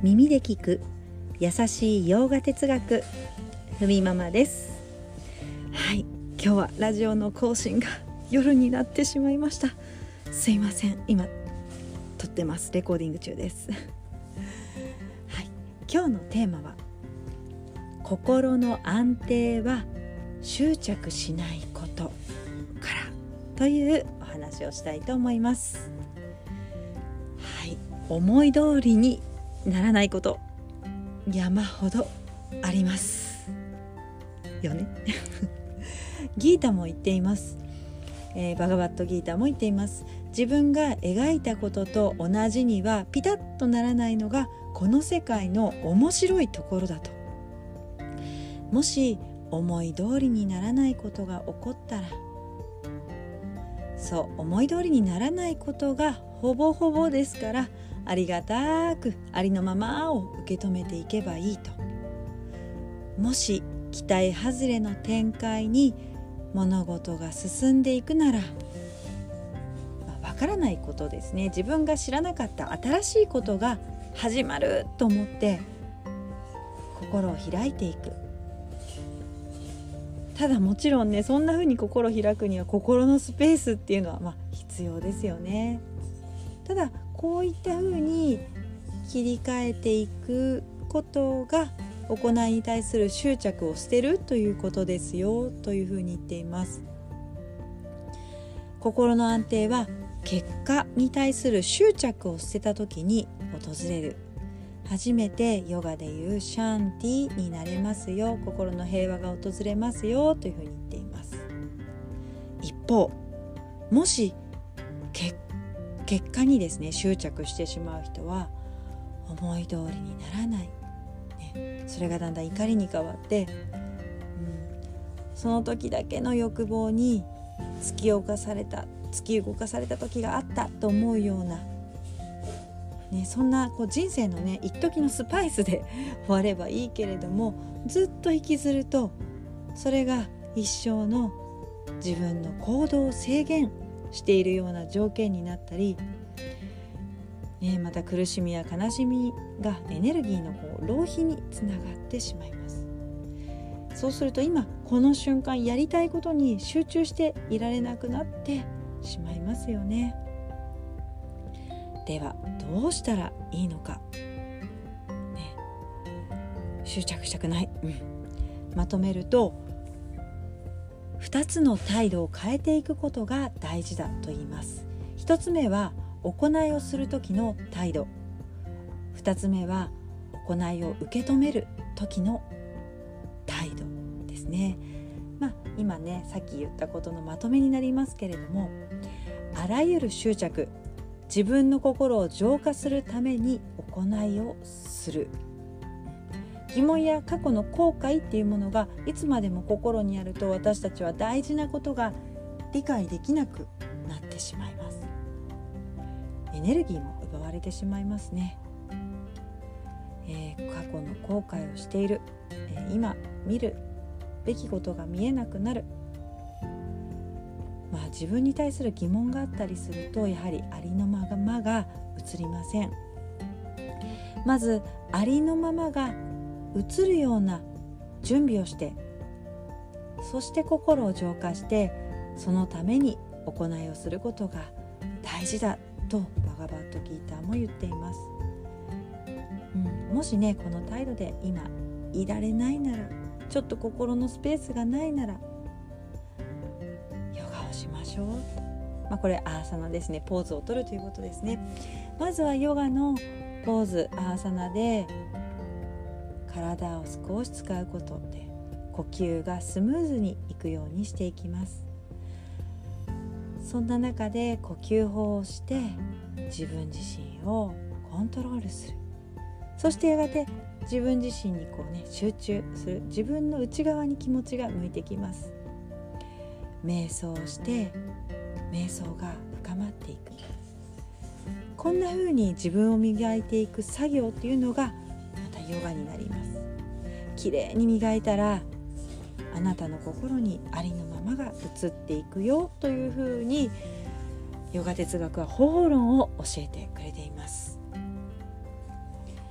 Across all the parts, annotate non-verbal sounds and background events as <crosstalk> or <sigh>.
耳で聞く優しい洋画哲学ふみママです。はい今日はラジオの更新が <laughs> 夜になってしまいました。すいません今撮ってます。レコーディング中です。<laughs> はい今日のテーマは心の安定は執着しないこと。からというお話をしたいと思います。はい思い通りにならないこと。山ほどありますよね。<laughs> ギータも言っています、えー、バガバットギータも言っています。自分が描いたことと同じにはピタッとならないのがこの世界の面白いところだと。もし思い通りにならないことが起こったら。そう思い通りにならないことがほぼほぼですからありがたくありのままを受け止めていけばいいと。もし期待外れの展開に物事が進んでいくならわ、まあ、からないことですね。自分が知らなかった新しいことが始まると思って心を開いていく。ただもちろんねそんな風に心を開くには心のスペースっていうのはまあ必要ですよね。ただこういった風に切り替えていくことが行いに対する執着を捨てるということですよというふうに言っています。心の安定は結果に対する執着を捨てた時に訪れる。初めてヨガでいうシャンティになれますよ。心の平和が訪れますよというふうに言っています。一方もし結果にですね執着してしまう人は思い通りにならない、ね、それがだんだん怒りに変わって、うん、その時だけの欲望に突き動かされた突き動かされた時があったと思うような、ね、そんなこう人生のね一時のスパイスで <laughs> 終わればいいけれどもずっと引きずるとそれが一生の自分の行動制限しているような条件になったり、ね、また苦しみや悲しみがエネルギーのこう浪費につながってしまいます。そうすると今この瞬間やりたいことに集中していられなくなってしまいますよね。ではどうしたらいいのか、ね、執着したくない、うん、まとめると2つの態度を変えていくことが大事だと言います。1つ目は行いをする時の態度。2つ目は行いを受け止める時の態度ですね。まあ今ねさっき言ったことのまとめになりますけれどもあらゆる執着自分の心を浄化するために行いをする。疑問や過去の後悔っていうものがいつまでも心にあると私たちは大事なことが理解できなくなってしまいます。エネルギーも奪われてしまいますね、えー、過去の後悔をしている、えー、今見るべきことが見えなくなる。まあ自分に対する疑問があったりするとやはりありのままが映りません。まずありのままが映るような準備をしてそして心を浄化してそのために行いをすることが大事だとバガバットギーターも言っています、うん、もしねこの態度で今いられないならちょっと心のスペースがないならヨガをしましょう。まあ、これアーサナですね。ポーズをとるということですね。まずはヨガのポーズアーサナで体を少し使うことで呼吸がスムーズにいくようにしていきます。そんな中で呼吸法をして自分自身をコントロールする。そしてやがて自分自身にこうね集中する。自分の内側に気持ちが向いてきます。瞑想をして瞑想が深まっていく。こんな風に自分を磨いていく作業っていうのがヨガになります。きれいに磨いたらあなたの心にありのままが移っていくよというふうにヨガ哲学は方法論を教えてくれています。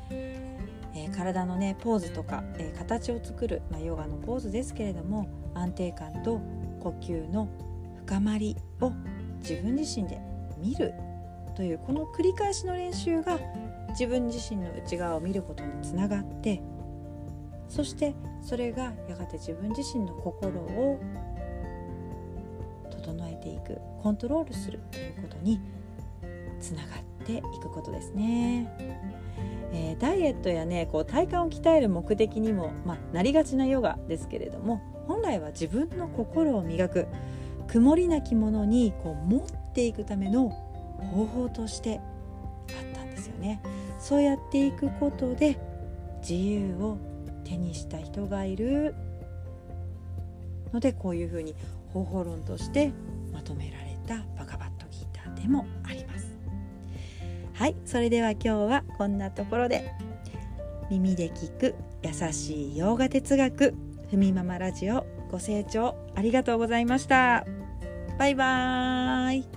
え体のねポーズとか、えー、形を作る、まあ、ヨガのポーズですけれども安定感と呼吸の深まりを自分自身で見るというこの繰り返しの練習が自分自身の内側を見ることにつながってそしてそれがやがて自分自身の心を整えていくコントロールするということにつながっていくことですね。えー、ダイエットやねこう体幹を鍛える目的にも、まあ、なりがちなヨガですけれども本来は自分の心を磨く曇りなきものにこう持っていくための方法としてですよね。そうやっていくことで自由を手にした人がいるのでこういうふうに方法論としてまとめられたバカバットギターでもあります。はいそれでは今日はこんなところで耳で聞く優しい洋画哲学ふみママラジオご清聴ありがとうございましたバイバーイ